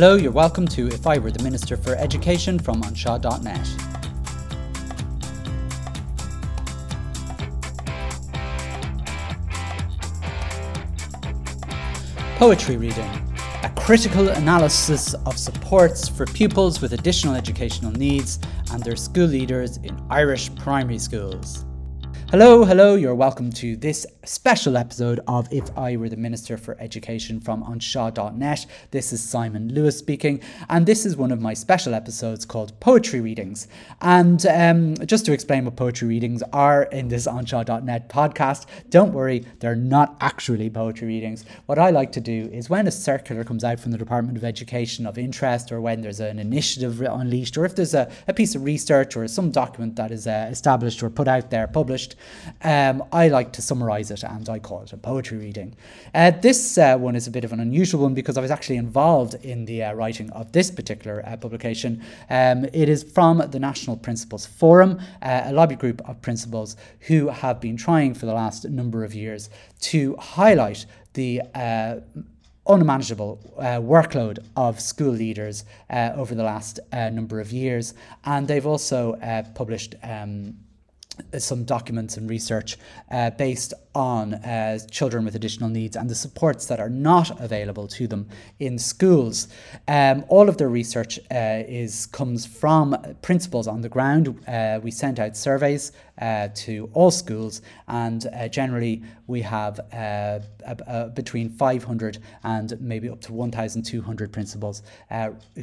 Hello, you're welcome to If I Were the Minister for Education from anseo.net. Poetry reading a critical analysis of supports for pupils with additional educational needs and their school leaders in Irish primary schools. Hello, hello, you're welcome to this special episode of If I Were the Minister for Education from anseo.net. This is Simon Lewis speaking, and this is one of my special episodes called Poetry Readings. And um, just to explain what poetry readings are in this anseo.net podcast, don't worry, they're not actually poetry readings. What I like to do is when a circular comes out from the Department of Education of interest, or when there's an initiative unleashed, or if there's a, a piece of research or some document that is uh, established or put out there, published, um, I like to summarize it and I call it a poetry reading. Uh, this uh, one is a bit of an unusual one because I was actually involved in the uh, writing of this particular uh, publication. Um, it is from the National Principals Forum, uh, a lobby group of principals who have been trying for the last number of years to highlight the uh, unmanageable uh, workload of school leaders uh, over the last uh, number of years. And they've also published um, some documents and research uh, based on uh, children with additional needs and the supports that are not available to them in schools. Um, all of their research uh, is comes from principals on the ground. Uh, we sent out surveys uh, to all schools, and uh, generally we have uh, between 500 and maybe up to 1,200 principals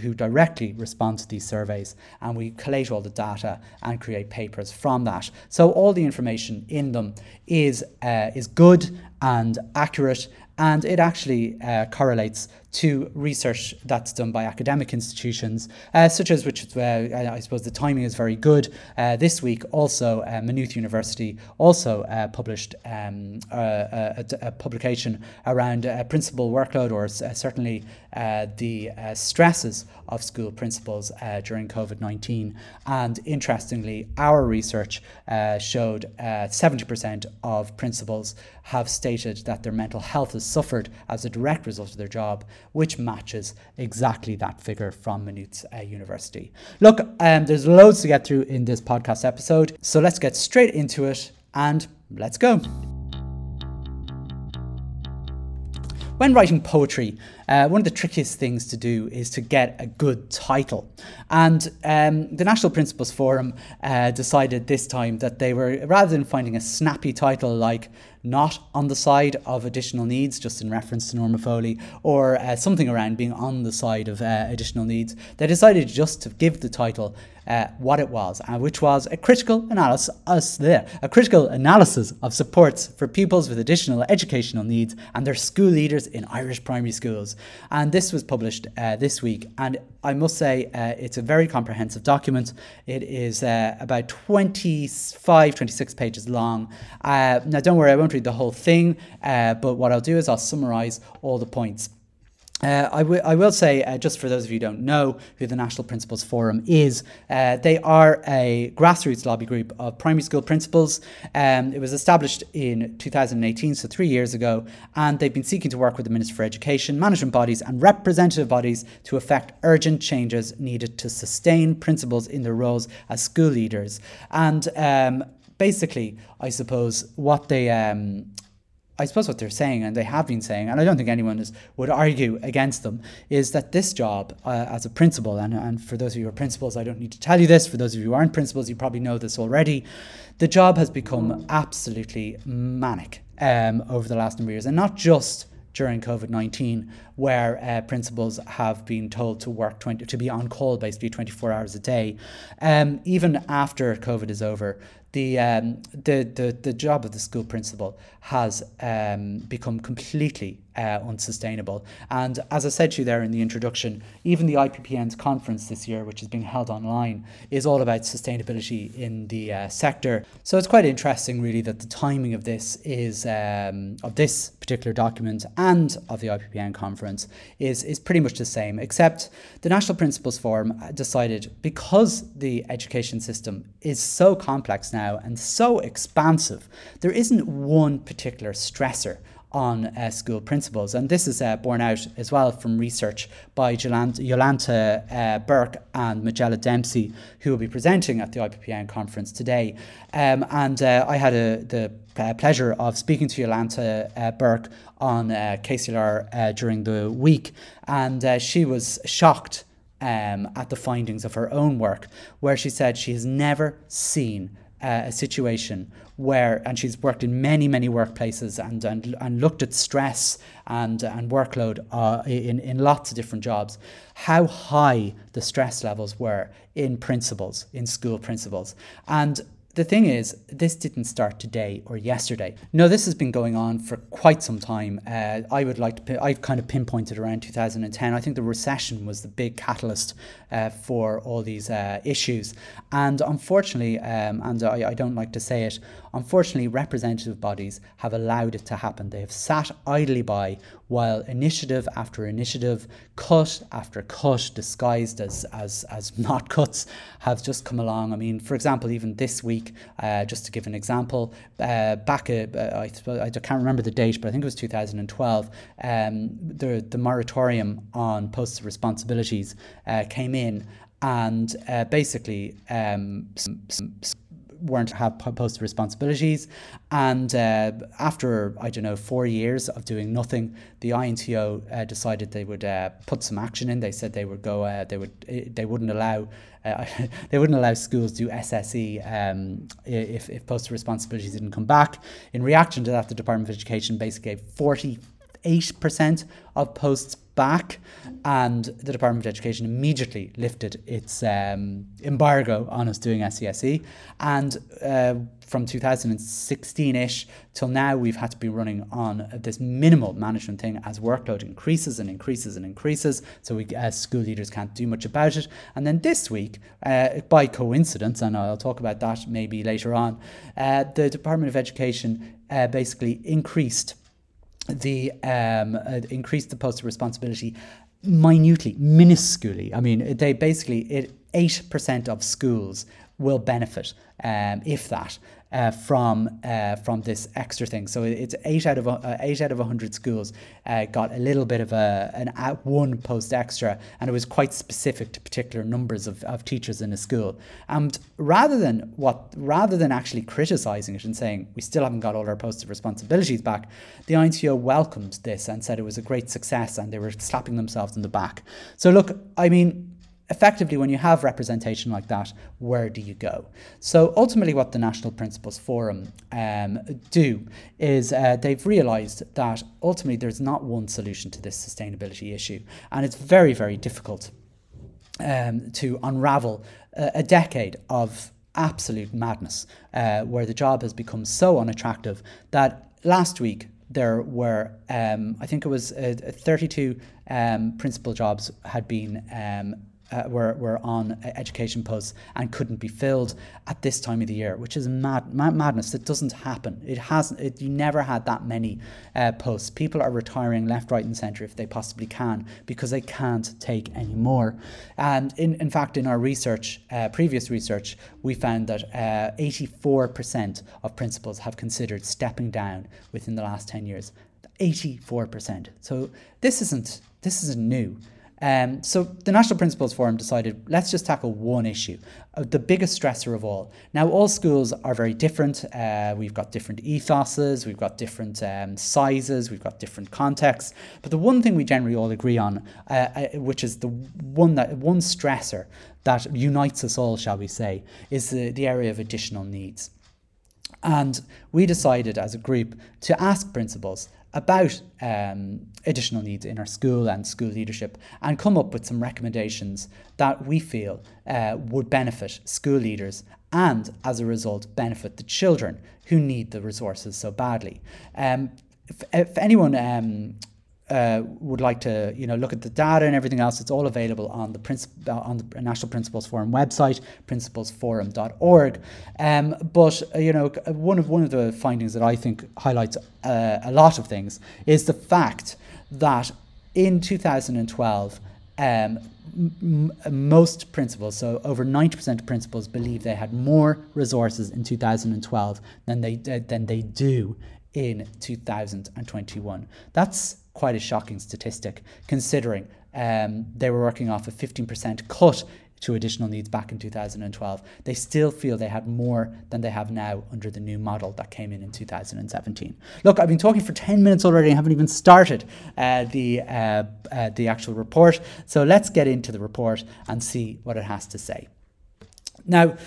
who directly respond to these surveys, and we collate all the data and create papers from that. So all the information in them is uh, is good and accurate, and it actually uh, correlates to research that's done by academic institutions, uh, such as which uh, I suppose the timing is very good. Uh, this week, also uh, Maynooth University also uh, published um, a, a, a, publication around principal workload, or certainly the stresses of school principals during COVID nineteen. And interestingly, our research showed seventy percent of principals have stated that their mental health has suffered as a direct result of their job which matches exactly that figure from Maynooth uh, University. Look, um, there's loads to get through in this podcast episode, so let's get straight into it and let's go. When writing poetry, uh, one of the trickiest things to do is to get a good title. And um, the National Principals Forum uh, decided this time that they were, rather than finding a snappy title like Not on the Side of Additional Needs, just in reference to Norma Foley, or uh, something around being on the side of uh, additional needs, they decided just to give the title uh, what it was, uh, which was a critical analysis, uh, a critical analysis of supports for pupils with additional educational needs and their school leaders in Irish primary schools. And this was published uh, this week. And I must say, uh, it's a very comprehensive document. It is uh, about 25, 26 pages long. Uh, now, don't worry, I won't read the whole thing, uh, but what I'll do is I'll summarize all the points. Uh, I, w- I will say, uh, just for those of you who don't know who the National Principals Forum is, uh, they are a grassroots lobby group of primary school principals. Um, it was established in 2018, so three years ago, and they've been seeking to work with the Minister for Education, management bodies, and representative bodies to effect urgent changes needed to sustain principals in their roles as school leaders. And um, basically, I suppose what they um, I suppose what they're saying, and they have been saying, and I don't think anyone is, would argue against them, is that this job uh, as a principal, and, and for those of you who are principals, I don't need to tell you this, for those of you who aren't principals, you probably know this already, the job has become absolutely manic um, over the last number of years, and not just during COVID 19, where uh, principals have been told to work 20, to be on call basically 24 hours a day. Um, even after COVID is over, the, um, the, the, the job of the school principal has um, become completely uh, unsustainable. And as I said to you there in the introduction, even the IPPN's conference this year, which is being held online, is all about sustainability in the uh, sector. So it's quite interesting, really, that the timing of this is um, of this particular document and of the IPPN conference is is pretty much the same, except the National Principals Forum decided because the education system is so complex now and so expansive, there isn't one particular stressor on uh, school principals. And this is uh, borne out as well from research by Jolanta uh, Burke and Majella Dempsey, who will be presenting at the IPPN conference today. Um, and uh, I had a, the uh, pleasure of speaking to Jolanta uh, Burke on KCLR during the week, and she was shocked. Um, at the findings of her own work, where she said she has never seen uh, a situation where, and she's worked in many, many workplaces and, and, and looked at stress and, and workload uh, in, in lots of different jobs, how high the stress levels were in principals, in school principals. And the thing is, this didn't start today or yesterday. No, this has been going on for quite some time. Uh, I would like to, I've kind of pinpointed around 2010. I think the recession was the big catalyst uh, for all these uh, issues. And unfortunately, um, and I, I don't like to say it, unfortunately, representative bodies have allowed it to happen. They have sat idly by while initiative after initiative, cut after cut, disguised as, as, as not cuts, have just come along. I mean, for example, even this week, uh, just to give an example, uh, back, uh, I, I can't remember the date, but I think it was 2012, um, the, the moratorium on posts responsibilities uh, came in and uh, basically um, some, some, weren't have post responsibilities. And uh, after I don't know four years of doing nothing, the INTO uh, decided they would uh, put some action in. They said they would go. Uh, they would. Eh, they wouldn't allow. Uh, they wouldn't allow schools to do SSE um, if if post responsibilities didn't come back. In reaction to that, the Department of Education basically gave forty eight percent of posts back, and the Department of Education immediately lifted its um, embargo on us doing SESE. And uh, from 2016 ish till now, we've had to be running on this minimal management thing as workload increases and increases and increases. So we, as school leaders, can't do much about it. And then this week, uh, by coincidence, and I'll talk about that maybe later on, uh, the Department of Education uh, basically increased the um, uh, increased the post of responsibility minutely, minusculely. I mean, they basically it eight percent of schools will benefit, um, if that, uh, from uh, from this extra thing. So it's eight out of uh, eight out of hundred schools uh, got a little bit of a an at one post extra, and it was quite specific to particular numbers of, of teachers in a school. And rather than what rather than actually criticizing it and saying we still haven't got all our posts of responsibilities back, the INTO welcomed this and said it was a great success, and they were slapping themselves in the back. So look, I mean effectively, when you have representation like that, where do you go? So ultimately, what the National Principals Forum um, do is uh, they've realised that ultimately there's not one solution to this sustainability issue, and it's very, very difficult um, to unravel a, decade of absolute madness, uh, where the job has become so unattractive that last week there were, um, I think it was uh, 32 um, principal jobs had been um, uh, were, were on education posts and couldn't be filled at this time of the year, which is mad, mad madness. It doesn't happen. It hasn't. It, you never had that many uh, posts. People are retiring left, right, and centre if they possibly can because they can't take any more. And in, in fact, in our research, uh, previous research, we found that 84% uh, of principals have considered stepping down within the last 10 years. 84%. So this isn't this isn't new. Um, so the National Principals Forum decided let's just tackle one issue, uh, the biggest stressor of all. Now, all schools are very different. Uh, we've got different ethoses, we've got different um, sizes, we've got different contexts. But the one thing we generally all agree on, uh, uh, which is the one that one stressor that unites us all, shall we say, is the, the area of additional needs. And we decided as a group to ask principals about um, additional needs in our school and school leadership and come up with some recommendations that we feel uh, would benefit school leaders and as a result benefit the children who need the resources so badly. Um, if, if anyone um, uh, would like to you know look at the data and everything else, it's all available on the princip- uh, on the National Principals Forum website, principalsforum.org. Um, but uh, you know one of one of the findings that I think highlights uh, a lot of things is the fact that in 2012. Um, m- most principals, so over 90% of principals, believe they had more resources in 2012 than they than they do in 2021. That's quite a shocking statistic considering um, they were working off a 15% cut to additional needs back in 2012. They still feel they had more than they have now under the new model that came in in 2017. Look, I've been talking for 10 minutes already. I haven't even started uh, the uh, uh, the actual report. So let's get into the report and see what it has to say. Now,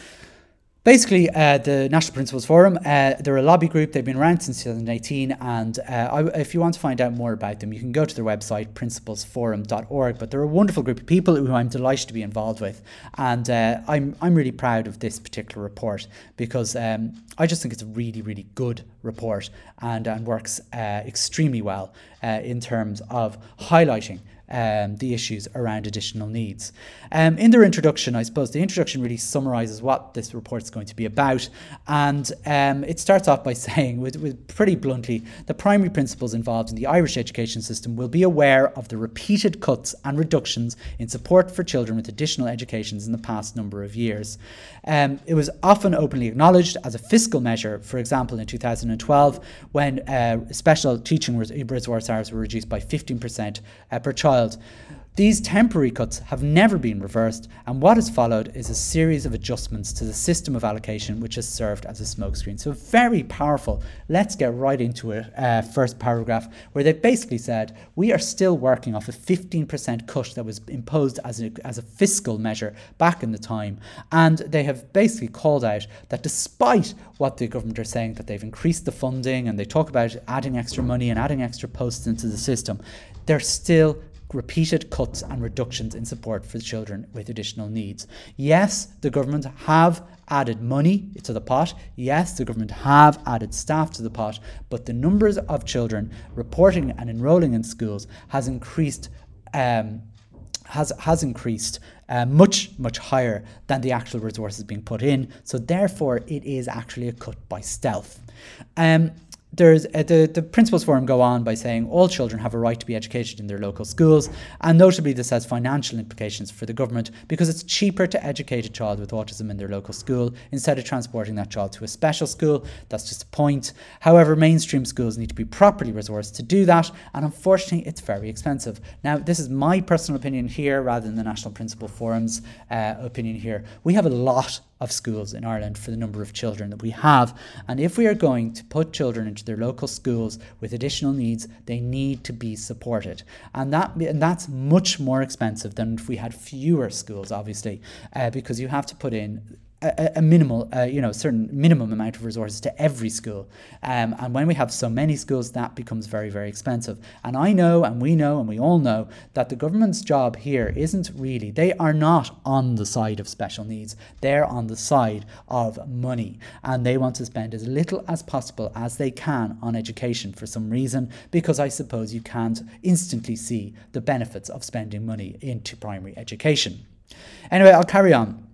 basically, uh, the National Principals Forum, uh, they're a lobby group. They've been around since 2018. And uh, I, if you want to find out more about them, you can go to their website, principalsforum.org. But they're a wonderful group of people who I'm delighted to be involved with. And uh, I'm, I'm really proud of this particular report because um, I just think it's a really, really good report and, and works uh, extremely well uh, in terms of highlighting um, the issues around additional needs. Um, in their introduction, I suppose the introduction really summarises what this report is going to be about, and um, it starts off by saying, with, with pretty bluntly, the primary principals involved in the Irish education system will be aware of the repeated cuts and reductions in support for children with additional educations in the past number of years. Um, it was often openly acknowledged as a fiscal measure, for example, in 2012, when uh, special teaching resource hours were reduced by 15% uh, per child These temporary cuts have never been reversed, and what has followed is a series of adjustments to the system of allocation, which has served as a smokescreen. So, very powerful. Let's get right into it. Uh, first paragraph, where they basically said, We are still working off a 15% cut that was imposed as a, as a fiscal measure back in the time. And they have basically called out that despite what the government are saying, that they've increased the funding and they talk about adding extra money and adding extra posts into the system, they're still repeated cuts and reductions in support for children with additional needs. Yes, the government have added money to the pot. Yes, the government have added staff to the pot, but the numbers of children reporting and enrolling in schools has increased um, has has increased uh, much much higher than the actual resources being put in. So therefore, it is actually a cut by stealth. Um, there's uh, the, the principals forum go on by saying all children have a right to be educated in their local schools and notably this has financial implications for the government because it's cheaper to educate a child with autism in their local school instead of transporting that child to a special school. That's just a point. However mainstream schools need to be properly resourced to do that and unfortunately it's very expensive. Now this is my personal opinion here rather than the national principal forum's uh, opinion here. We have a lot of schools in Ireland for the number of children that we have. And if we are going to put children into their local schools with additional needs, they need to be supported. And that and that's much more expensive than if we had fewer schools, obviously, uh, because you have to put in a, a minimal, uh, you know, certain minimum amount of resources to every school. Um, and when we have so many schools, that becomes very, very expensive. And I know, and we know, and we all know that the government's job here isn't really, they are not on the side of special needs. They're on the side of money. And they want to spend as little as possible as they can on education for some reason, because I suppose you can't instantly see the benefits of spending money into primary education. Anyway, I'll carry on.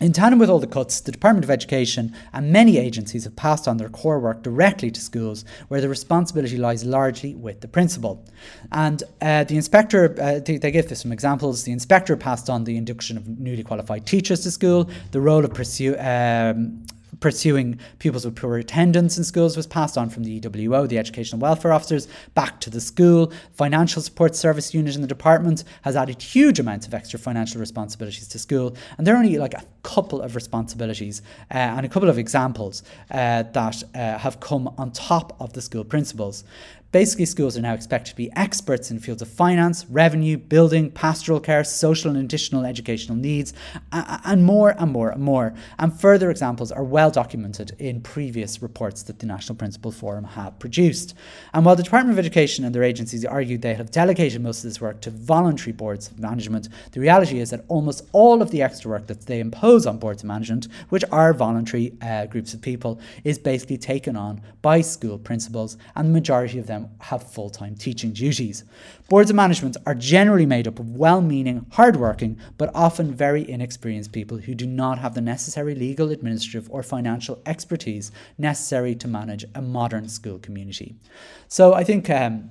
In tandem with all the cuts, the Department of Education and many agencies have passed on their core work directly to schools, where the responsibility lies largely with the principal. And uh, the inspector, uh, they, they, give some examples. The inspector passed on the induction of newly qualified teachers to school, the role of pursue, um, pursuing pupils with poor attendance in schools was passed on from the EWO, the Educational Welfare Officers, back to the school. Financial Support Service Unit in the department has added huge amounts of extra financial responsibilities to school. And there are only like a couple of responsibilities uh, and a couple of examples uh, that uh, have come on top of the school principals. Basically, schools are now expected to be experts in fields of finance, revenue, building, pastoral care, social and additional educational needs, and more and more and more. And further examples are well documented in previous reports that the National Principal Forum have produced. And while the Department of Education and their agencies argued they have delegated most of this work to voluntary boards of management, the reality is that almost all of the extra work that they impose on boards of management, which are voluntary uh, groups of people, is basically taken on by school principals, and the majority of them them have full time teaching duties. Boards of management are generally made up of well meaning, hard working, but often very inexperienced people who do not have the necessary legal, administrative, or financial expertise necessary to manage a modern school community. So I think. Um,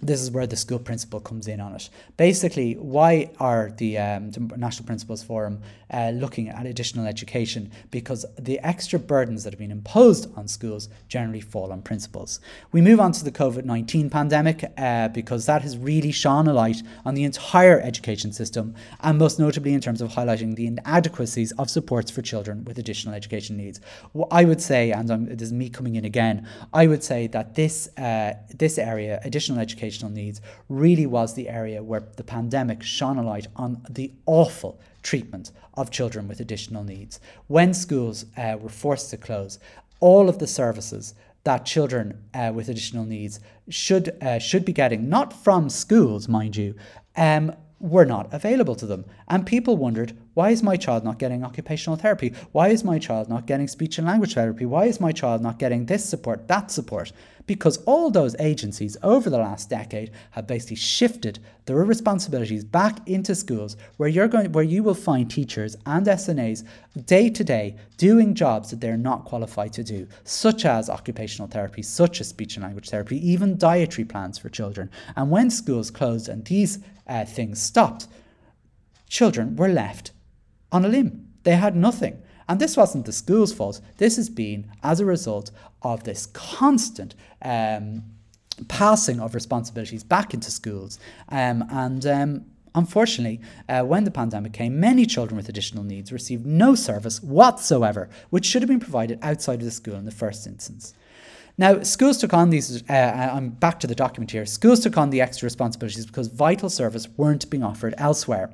this is where the school principal comes in on it. Basically, why are the, um, the National Principals Forum uh, looking at additional education? Because the extra burdens that have been imposed on schools generally fall on principals. We move on to the COVID 19 pandemic uh, because that has really shone a light on the entire education system, and most notably in terms of highlighting the inadequacies of supports for children with additional education needs. Well, I would say, and I'm, this is me coming in again, I would say that this, uh, this area, additional education, educational needs really was the area where the pandemic shone a light on the awful treatment of children with additional needs. When schools uh, were forced to close, all of the services that children uh, with additional needs should uh, should be getting, not from schools, mind you, um, were not available to them. And people wondered, why is my child not getting occupational therapy? Why is my child not getting speech and language therapy? Why is my child not getting this support, that support? Because all those agencies over the last decade have basically shifted their responsibilities back into schools where you're going where you will find teachers and SNAs day to day doing jobs that they're not qualified to do, such as occupational therapy, such as speech and language therapy, even dietary plans for children. And when schools closed and these uh, things stopped, children were left on a limb. They had nothing. And this wasn't the school's fault. This has been as a result of this constant um, passing of responsibilities back into schools. Um, and um, unfortunately, uh, when the pandemic came, many children with additional needs received no service whatsoever, which should have been provided outside of the school in the first instance. Now, schools took on these, uh, uh, I'm back to the document here. Schools took on the extra responsibilities because vital service weren't being offered elsewhere.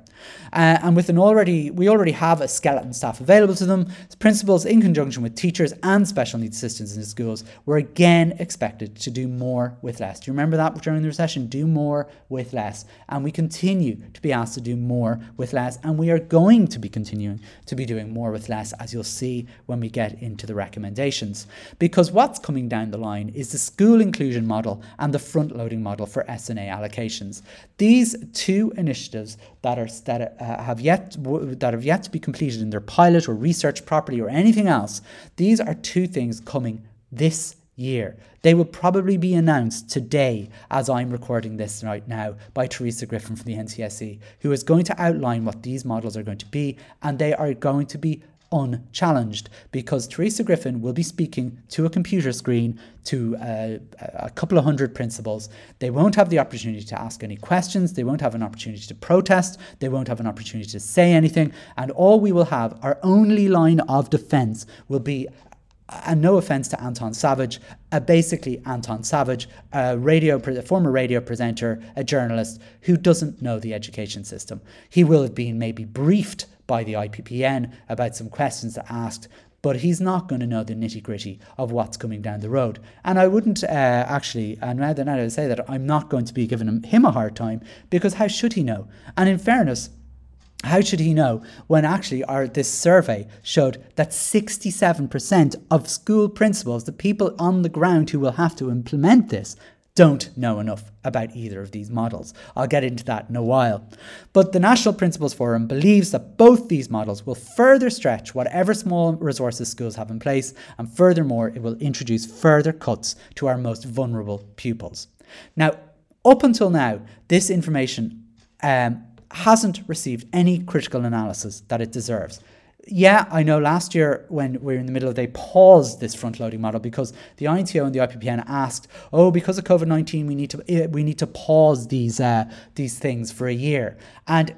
Uh, and with an already, we already have a skeleton staff available to them. Principals, in conjunction with teachers and special needs assistants in the schools, were again expected to do more with less. Do you remember that during the recession? Do more with less. And we continue to be asked to do more with less. And we are going to be continuing to be doing more with less, as you'll see when we get into the recommendations. Because what's coming down the line is the school inclusion model and the front loading model for SNA allocations. These two initiatives that are that uh, have yet that have yet to be completed in their pilot or research properly or anything else, these are two things coming this year. They will probably be announced today as I'm recording this right now by Teresa Griffin from the NCSE, who is going to outline what these models are going to be, and they are going to be unchallenged because Teresa Griffin will be speaking to a computer screen to uh, a couple of hundred principals. They won't have the opportunity to ask any questions, they won't have an opportunity to protest, they won't have an opportunity to say anything, and all we will have, our only line of defense, will be and no offense to Anton Savage, uh, basically Anton Savage, a radio, a former radio presenter, a journalist who doesn't know the education system. He will have been maybe briefed by the IPPN about some questions that asked, but he's not going to know the nitty gritty of what's coming down the road. And I wouldn't uh, actually, and rather than I say that, I'm not going to be giving him, him a hard time because how should he know? And in fairness, how should he know when actually our this survey showed that 67% of school principals, the people on the ground who will have to implement this, don't know enough about either of these models. I'll get into that in a while. But the National Principals Forum believes that both these models will further stretch whatever small resources schools have in place, and furthermore, it will introduce further cuts to our most vulnerable pupils. Now, up until now, this information um, hasn't received any critical analysis that it deserves yeah, I know last year when we were in the middle of, they paused this front loading model because the INTO and the IPPN asked, oh, because of COVID nineteen, we need to eh, we need to pause these uh, these things for a year. And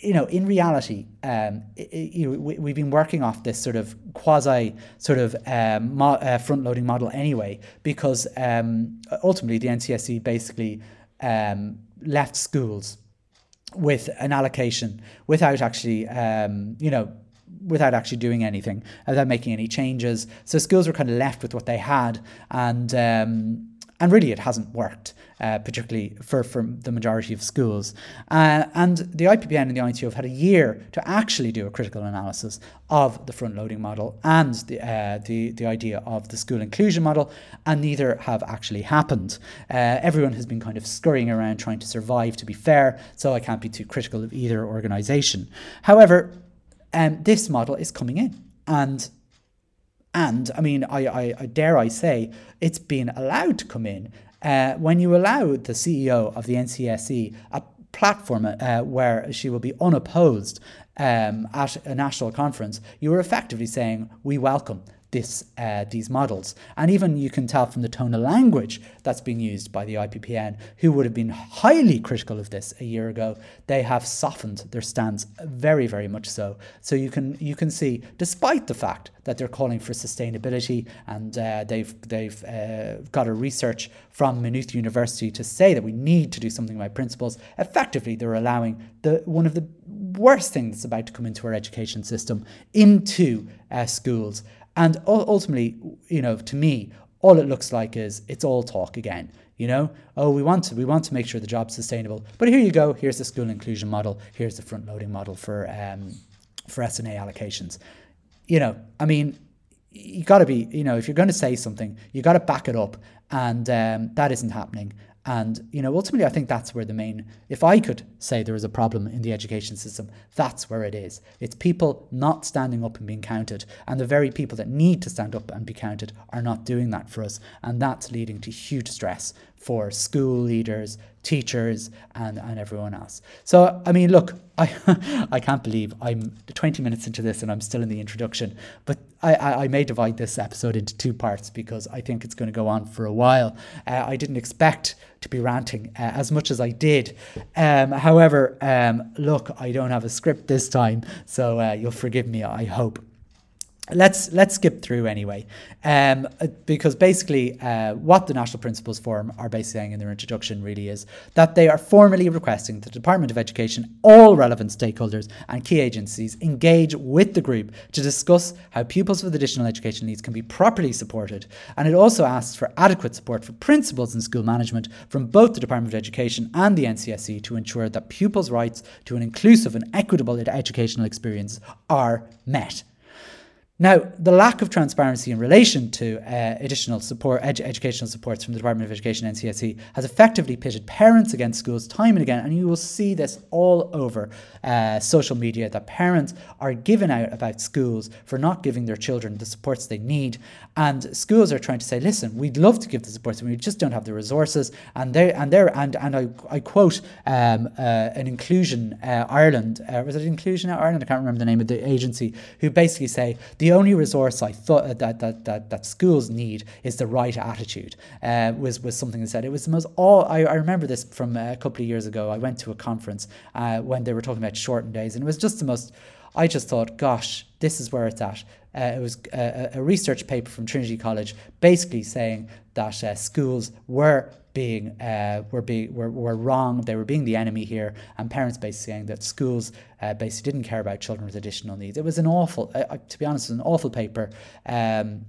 you know, in reality, um, it, it, we, have been working off this sort of quasi sort of um, mo- uh, front loading model anyway, because um, ultimately the NCSE basically um, left schools with an allocation without actually, um, you know, without actually doing anything, without making any changes. So schools were kind of left with what they had, and um, and really it hasn't worked, uh, particularly for, for the majority of schools. Uh, and the IPPN and the INTO have had a year to actually do a critical analysis of the front loading model and the, uh, the, the idea of the school inclusion model, and neither have actually happened. Uh, everyone has been kind of scurrying around trying to survive, to be fair, so I can't be too critical of either organisation. However, um, this model is coming in. And and I mean, I, I, I, dare I say, it's been allowed to come in uh, when you allow the CEO of the NCSE a platform uh, where she will be unopposed um, at a national conference, you are effectively saying, We welcome this uh, these models. And even you can tell from the tone of language that's being used by the IPPN, who would have been highly critical of this a year ago, they have softened their stance very, very much so. So you can you can see, despite the fact that they're calling for sustainability, and uh, they've they've uh, got a research from Maynooth University to say that we need to do something about principals. Effectively, they're allowing the one of the worst things that's about to come into our education system into uh, schools and ultimately, you know, to me, all it looks like is it's all talk again. You know, oh, we want to we want to make sure the job's sustainable. But here you go. Here's the school inclusion model. Here's the front loading model for um, for SNA allocations. You know, I mean, you got to be. You know, if you're going to say something, you got to back it up, and um, that isn't happening. And, you know, ultimately, I think that's where the main, if I could say there is a problem in the education system, that's where it is. It's people not standing up and being counted. And the very people that need to stand up and be counted are not doing that for us. And that's leading to huge stress for school leaders, teachers, and, and everyone else. So, I mean, look, I, I can't believe I'm 20 minutes into this and I'm still in the introduction, but I, I, I may divide this episode into two parts because I think it's going to go on for a while. Uh, I didn't expect to be ranting uh, as much as I did. Um, however, um, look, I don't have a script this time, so uh, you'll forgive me, I hope let's let's skip through anyway, um, because basically uh, what the National Principals Forum are basically saying in their introduction really is that they are formally requesting the Department of Education, all relevant stakeholders and key agencies engage with the group to discuss how pupils with additional education needs can be properly supported, and it also asks for adequate support for principals and school management from both the Department of Education and the NCSE to ensure that pupils' rights to an inclusive and equitable educational experience are met. Now, the lack of transparency in relation to uh, additional support, educational supports from the Department of Education NCSE has effectively pitted parents against schools time and again, and you will see this all over uh, social media that parents are given out about schools for not giving their children the supports they need, and schools are trying to say, "Listen, we'd love to give the supports, we just don't have the resources." And they and they and and I, I quote um, uh, an Inclusion uh, Ireland, uh, was it Inclusion Ireland? I can't remember the name of the agency, who basically say the the only resource I thought uh, that that that, that schools need is the right attitude. Uh, was was something that said it was the most all. I, I remember this from a couple of years ago. I went to a conference uh, when they were talking about shortened days, and it was just the most. I just thought, gosh, this is where it's at. Uh, it was a, a, research paper from Trinity College basically saying that uh, schools were being uh, were being were, were wrong. They were being the enemy here, and parents basically saying that schools uh, basically didn't care about children with additional needs. It was an awful, uh, to be honest, it was an awful paper, um,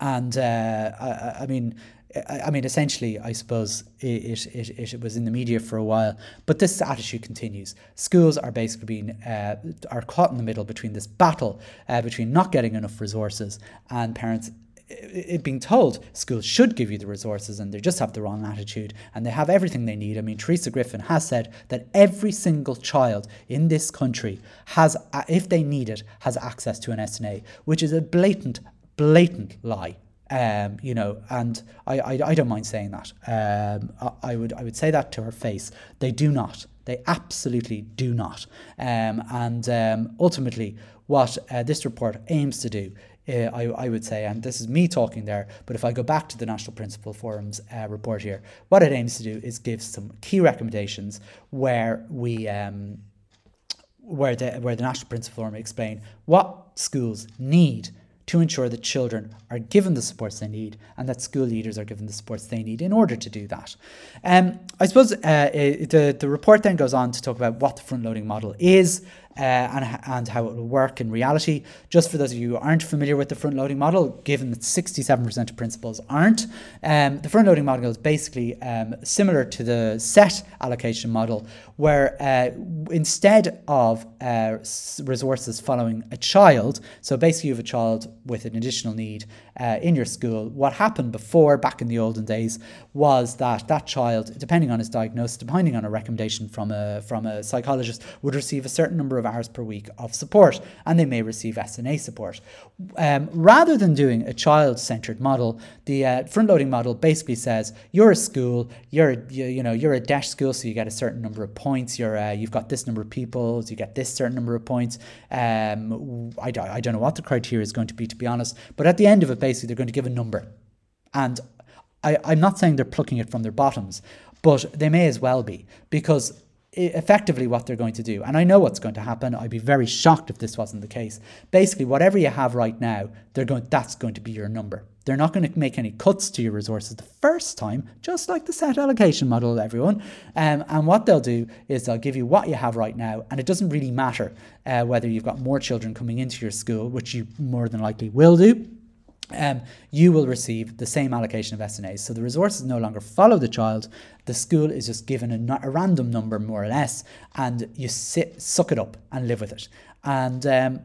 and uh, I, I, mean. I mean, essentially, I suppose it, it, it, it, was in the media for a while, but this attitude continues. Schools are basically being uh, are caught in the middle between this battle uh, between not getting enough resources and parents it being told schools should give you the resources and they just have the wrong attitude and they have everything they need. I mean, Teresa Griffin has said that every single child in this country has, if they need it, has access to an SNA, which is a blatant, blatant lie. Um, you know, and I, I, I, don't mind saying that. Um, I, I, would I would say that to her face. They do not. They absolutely do not. Um, and um, ultimately, what uh, this report aims to do uh, I, I would say, and this is me talking there, but if I go back to the National Principal Forum's uh, report here, what it aims to do is give some key recommendations where we um, where the where the National Principal Forum explain what schools need to ensure that children are given the supports they need and that school leaders are given the supports they need in order to do that. Um, I suppose uh, the, the report then goes on to talk about what the front loading model is uh, and, and how it will work in reality. Just for those of you who aren't familiar with the front loading model, given that 67% of principals aren't, um, the front loading model is basically um, similar to the set allocation model, where uh, instead of uh, resources following a child, so basically you have a child with an additional need uh, in your school, what happened before, back in the olden days, was that that child, depending on his diagnosis, depending on a recommendation from a, from a psychologist, would receive a certain number of of hours per week of support, and they may receive SNA support. Um, rather than doing a child-centered model, the uh, front-loading model basically says you're a school, you're a, you, you, know you're a dash school, so you get a certain number of points. You're uh, you've got this number of pupils, you get this certain number of points. Um, I, I don't know what the criteria is going to be, to be honest, but at the end of it, basically, they're going to give a number, and I, I'm not saying they're plucking it from their bottoms, but they may as well be because effectively what they're going to do, and I know what's going to happen. I'd be very shocked if this wasn't the case. Basically, whatever you have right now, they're going. That's going to be your number. They're not going to make any cuts to your resources the first time, just like the set allocation model, everyone. Um, and what they'll do is they'll give you what you have right now, and it doesn't really matter uh, whether you've got more children coming into your school, which you more than likely will do, um, you will receive the same allocation of SNAs. So the resources no longer follow the child. The school is just given a, a random number, more or less, and you sit, suck it up and live with it. And um,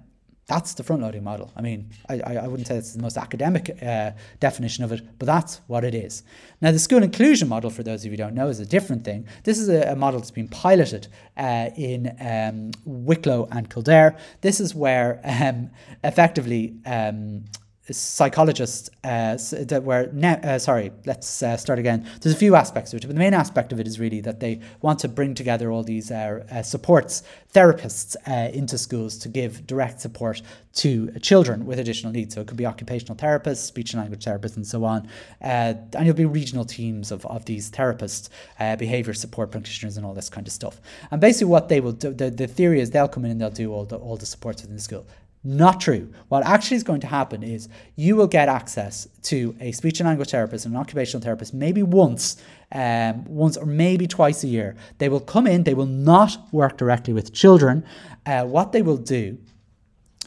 that's the front loading model. I mean, I, I wouldn't say it's the most academic uh, definition of it, but that's what it is. Now, the school inclusion model, for those of you who don't know, is a different thing. This is a, a model that's been piloted uh, in um, Wicklow and Kildare. This is where um, effectively um, psychologists uh, that were ne- uh, sorry let's uh, start again. There's a few aspects of it but the main aspect of it is really that they want to bring together all these uh, uh, supports therapists uh, into schools to give direct support to children with additional needs. So it could be occupational therapists speech and language therapists and so on. And you'll be regional teams of, of these therapists behavior support practitioners and all this kind of stuff. And basically what they will do the, the theory is they'll come in and they'll do all the all the supports within the school not true. What actually is going to happen is you will get access to a speech and language therapist and an occupational therapist maybe once, um, once or maybe twice a year. They will come in. They will not work directly with children. Uh, what they will do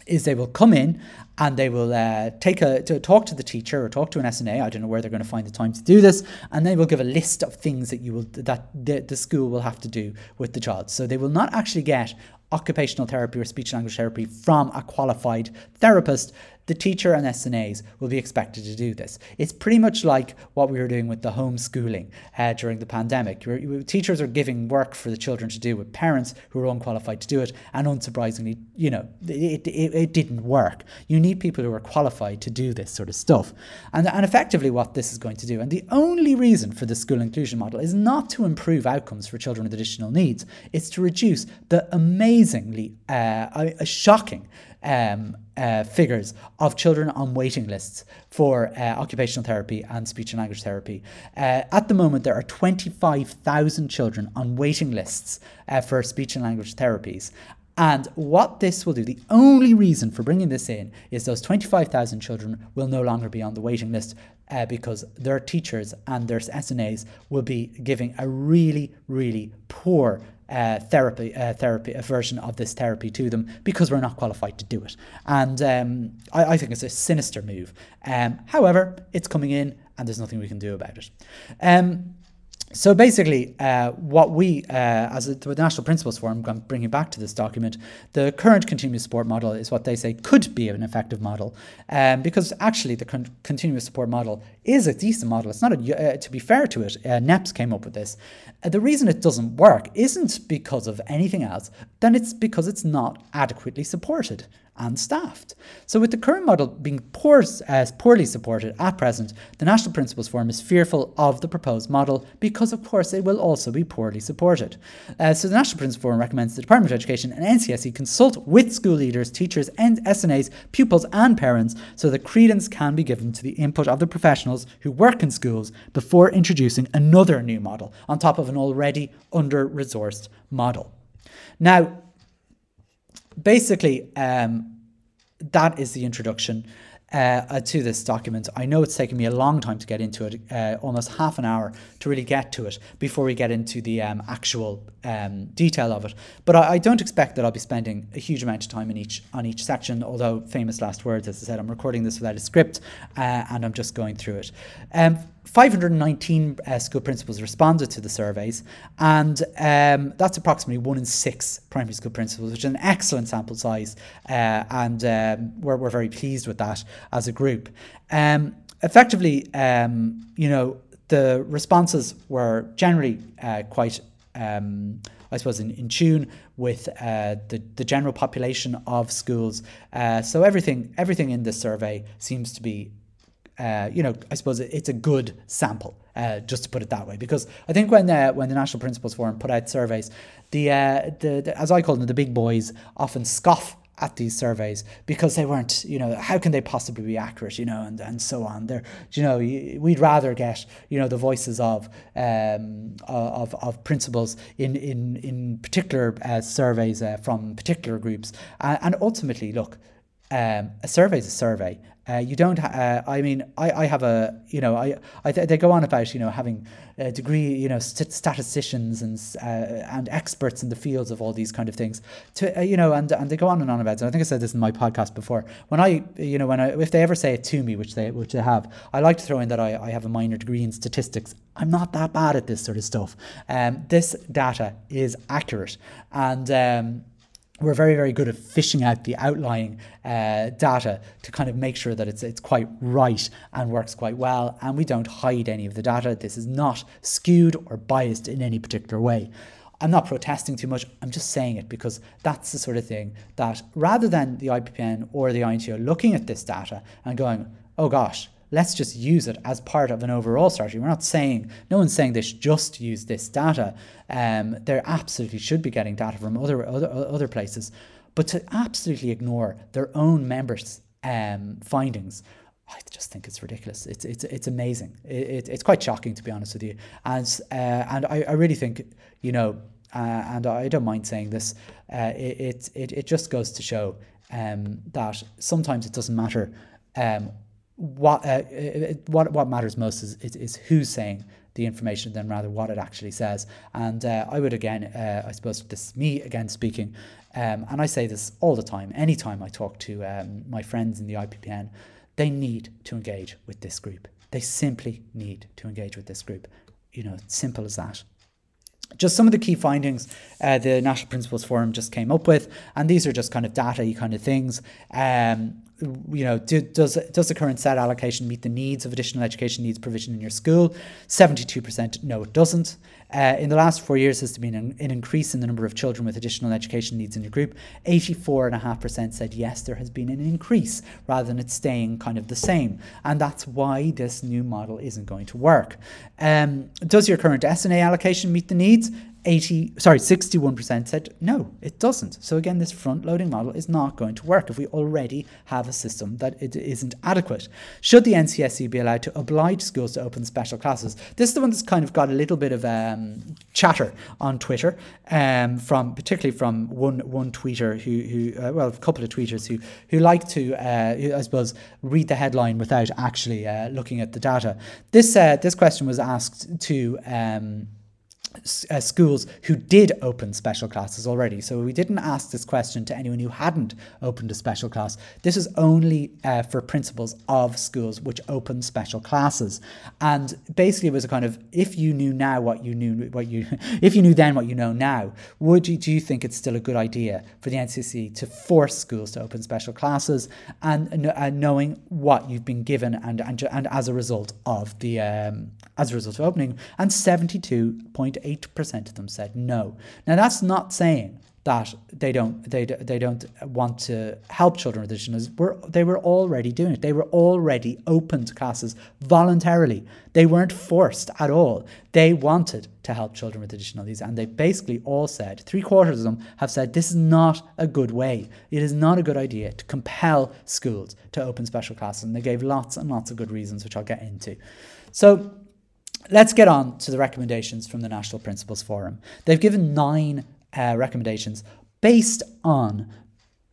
is they will come in and they will uh, take a to talk to the teacher or talk to an SNA. I don't know where they're going to find the time to do this, and they will give a list of things that you will that the, the school will have to do with the child. So they will not actually get occupational therapy or speech language therapy from a qualified therapist the teacher and SNAs will be expected to do this. It's pretty much like what we were doing with the homeschooling uh, during the pandemic. Teachers are giving work for the children to do with parents who are unqualified to do it, and unsurprisingly, you know, it, it, it didn't work. You need people who are qualified to do this sort of stuff. And, and effectively, what this is going to do, and the only reason for the school inclusion model is not to improve outcomes for children with additional needs, it's to reduce the amazingly uh, shocking um, uh, figures of children on waiting lists for uh, occupational therapy and speech and language therapy. Uh, at the moment, there are 25,000 children on waiting lists uh, for speech and language therapies. And what this will do, the only reason for bringing this in is those 25,000 children will no longer be on the waiting list uh, because their teachers and their SNAs will be giving a really, really poor uh, therapy, uh, therapy, a version of this therapy to them because we're not qualified to do it. And um, I, I, think it's a sinister move. Um, however, it's coming in and there's nothing we can do about it. Um, so basically, uh, what we, uh, as the National Principals Forum, I'm bringing back to this document, the current continuous support model is what they say could be an effective model, um, because actually the con- continuous support model is a decent model. It's not a, uh, to be fair to it, uh, NEPS came up with this. Uh, the reason it doesn't work isn't because of anything else, then it's because it's not adequately supported and staffed. So, with the current model being poor, uh, poorly supported at present, the National Principals Forum is fearful of the proposed model because, of course, it will also be poorly supported. Uh, so, the National Principals Forum recommends the Department of Education and NCSE consult with school leaders, teachers, and SNAs, pupils, and parents so that credence can be given to the input of the professionals who work in schools before introducing another new model on top of an already under resourced model. Now, basically, um, that is the introduction uh, to this document. I know it's taken me a long time to get into it, uh, almost half an hour to really get to it before we get into the um, actual um, detail of it. But I, I, don't expect that I'll be spending a huge amount of time in each on each section. Although famous last words, as I said, I'm recording this without a script uh, and I'm just going through it. Um, 519 uh, school principals responded to the surveys, and um, that's approximately one in six primary school principals, which is an excellent sample size, uh, and um, we're, we're very pleased with that as a group. Um, effectively, um, you know, the responses were generally uh, quite. Um, I suppose, in, in tune with uh, the, the general population of schools. Uh, so everything, everything in this survey seems to be uh, you know, I suppose it's a good sample, uh, just to put it that way. Because I think when uh, when the National Principals Forum put out surveys, the, uh, the, the as I call them, the big boys often scoff at these surveys because they weren't, you know, how can they possibly be accurate, you know, and, and so on. They're, you know, we'd rather get, you know, the voices of um, of, of principals in in in particular uh, surveys from particular groups, and ultimately, look, um, a survey is a survey, uh, you don't. Ha- uh, I mean, I, I have a. You know, I, I th- they go on about you know having a degree. You know, st- statisticians and uh, and experts in the fields of all these kind of things. To uh, you know, and and they go on and on about. It. I think I said this in my podcast before. When I, you know, when I if they ever say it to me, which they which they have, I like to throw in that I, I have a minor degree in statistics. I'm not that bad at this sort of stuff. Um, this data is accurate and. Um, we're very, very good at fishing out the outlying uh, data to kind of make sure that it's it's quite right and works quite well, and we don't hide any of the data. This is not skewed or biased in any particular way. I'm not protesting too much. I'm just saying it because that's the sort of thing that rather than the IPPN or the INTO looking at this data and going, oh gosh, let's just use it as part of an overall strategy. We're not saying, no one's saying they should just use this data. Um, they absolutely should be getting data from other, other, other places. But to absolutely ignore their own members' um, findings, I just think it's ridiculous. It's it's it's amazing. It, it, it's quite shocking to be honest with you. And uh, and I, I really think you know, uh, and I don't mind saying this. Uh, it, it it just goes to show um, that sometimes it doesn't matter um, what uh, what what matters most is, is, is who's saying the information than rather what it actually says. And uh, I would again, uh, I suppose this is me again speaking, um, and I say this all the time. Anytime I talk to um, my friends in the IPPN, they need to engage with this group. They simply need to engage with this group. You know, simple as that just some of the key findings uh, the National Principals Forum just came up with, and these are just kind of data kind of things. Um, you know, do, does does the current set allocation meet the needs of additional education needs provision in your school? Seventy-two percent, no, it doesn't. Uh, in the last four years, there's been an, an, increase in the number of children with additional education needs in your group. Eighty-four and a half percent said yes, there has been an increase rather than it staying kind of the same, and that's why this new model isn't going to work. Um, does your current SNA allocation meet the needs? 80 sorry 61% said no it doesn't. So again this front loading model is not going to work if we already have a system that it isn't adequate. Should the NCSE be allowed to oblige schools to open special classes? This is the one that's kind of got a little bit of um, chatter on Twitter um, from particularly from one one tweeter who who uh, well a couple of tweeters who who like to uh, I suppose read the headline without actually uh, looking at the data. This uh, this question was asked to um, uh, schools who did open special classes already. So we didn't ask this question to anyone who hadn't opened a special class. This is only uh, for principals of schools which open special classes. And basically, it was a kind of if you knew now what you knew, what you if you knew then what you know now, would you do you think it's still a good idea for the NCSE to force schools to open special classes and uh, knowing what you've been given and and, and as a result of the um, as a result of opening and seventy two point 8% of them said no. Now that's not saying that they don't they they don't want to help children with additional needs. Were they were already doing it. They were already open to classes voluntarily. They weren't forced at all. They wanted to help children with additional needs, and they basically all said three quarters of them have said this is not a good way. It is not a good idea to compel schools to open special classes, and they gave lots and lots of good reasons, which I'll get into. So Let's get on to the recommendations from the National Principals Forum. They've given nine uh, recommendations based on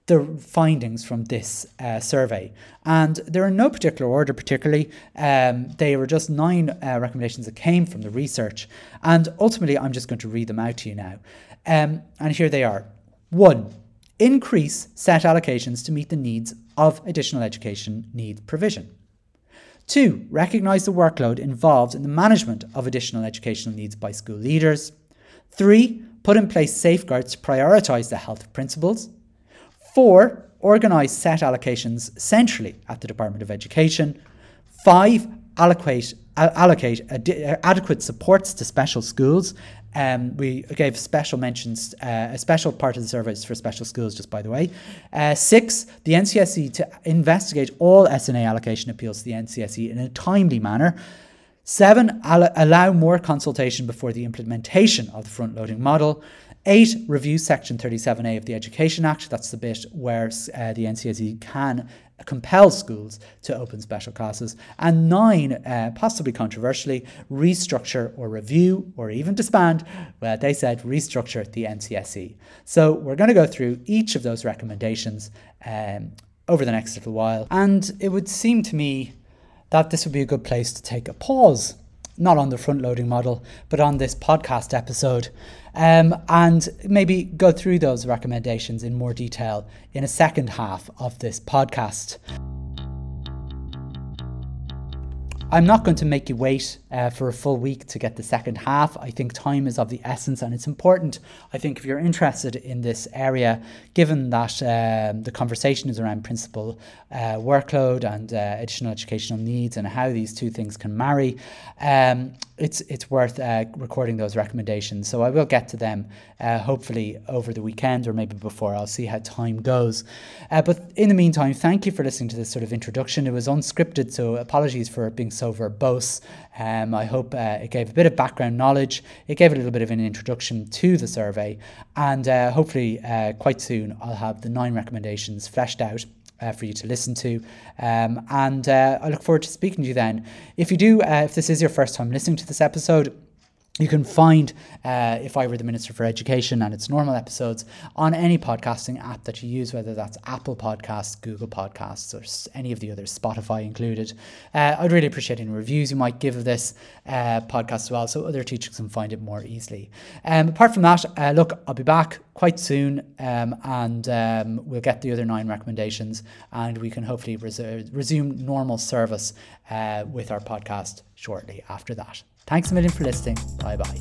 the findings from this uh, survey. And they're in no particular order, particularly. Um, they were just nine uh, recommendations that came from the research. And ultimately, I'm just going to read them out to you now. Um, and here they are. One, increase set allocations to meet the needs of additional education need provision. Two, recognise the workload involved in the management of additional educational needs by school leaders. Three, put in place safeguards to prioritise the health of principals. Four, organise set allocations centrally at the Department of Education. Five, allocate, allocate ad- uh, adequate supports to special schools Um, we gave special mentions, uh, a special part of the surveys for special schools, just by the way. Uh, six, the NCSE to investigate all SNA allocation appeals to the NCSE in a timely manner. Seven, allow more consultation before the implementation of the front loading model. Eight, review Section 37A of the Education Act. That's the bit where uh, the NCSE can compel schools to open special classes. And nine, uh, possibly controversially, restructure or review or even disband. Well, they said restructure the NCSE. So we're going to go through each of those recommendations um, over the next little while. And it would seem to me that this would be a good place to take a pause, not on the front loading model, but on this podcast episode um, and maybe go through those recommendations in more detail in a second half of this podcast. I'm not going to make you wait uh, for a full week to get the second half. I think time is of the essence, and it's important. I think if you're interested in this area, given that um, the conversation is around principal uh, workload and uh, additional educational needs and how these two things can marry, um, it's it's worth uh, recording those recommendations. So I will get to them uh, hopefully over the weekend or maybe before. I'll see how time goes. Uh, but in the meantime, thank you for listening to this sort of introduction. It was unscripted, so apologies for being so verbose. Um, I hope uh, it gave a bit of background knowledge. It gave a little bit of an introduction to the survey, and uh, hopefully uh, quite soon I'll have the nine recommendations fleshed out uh, for you to listen to. Um, and uh, I look forward to speaking to you then. If you do, uh, if this is your first time listening to this episode, you can find uh, If I Were the Minister for Education and its normal episodes on any podcasting app that you use, whether that's Apple Podcasts, Google Podcasts, or any of the others, Spotify included. Uh, I'd really appreciate any reviews you might give of this uh, podcast as well so other teachers can find it more easily. Um, apart from that, uh, look, I'll be back quite soon um, and um, we'll get the other nine recommendations and we can hopefully resume normal service uh, with our podcast shortly after that. Thanks a million for listening. Bye bye.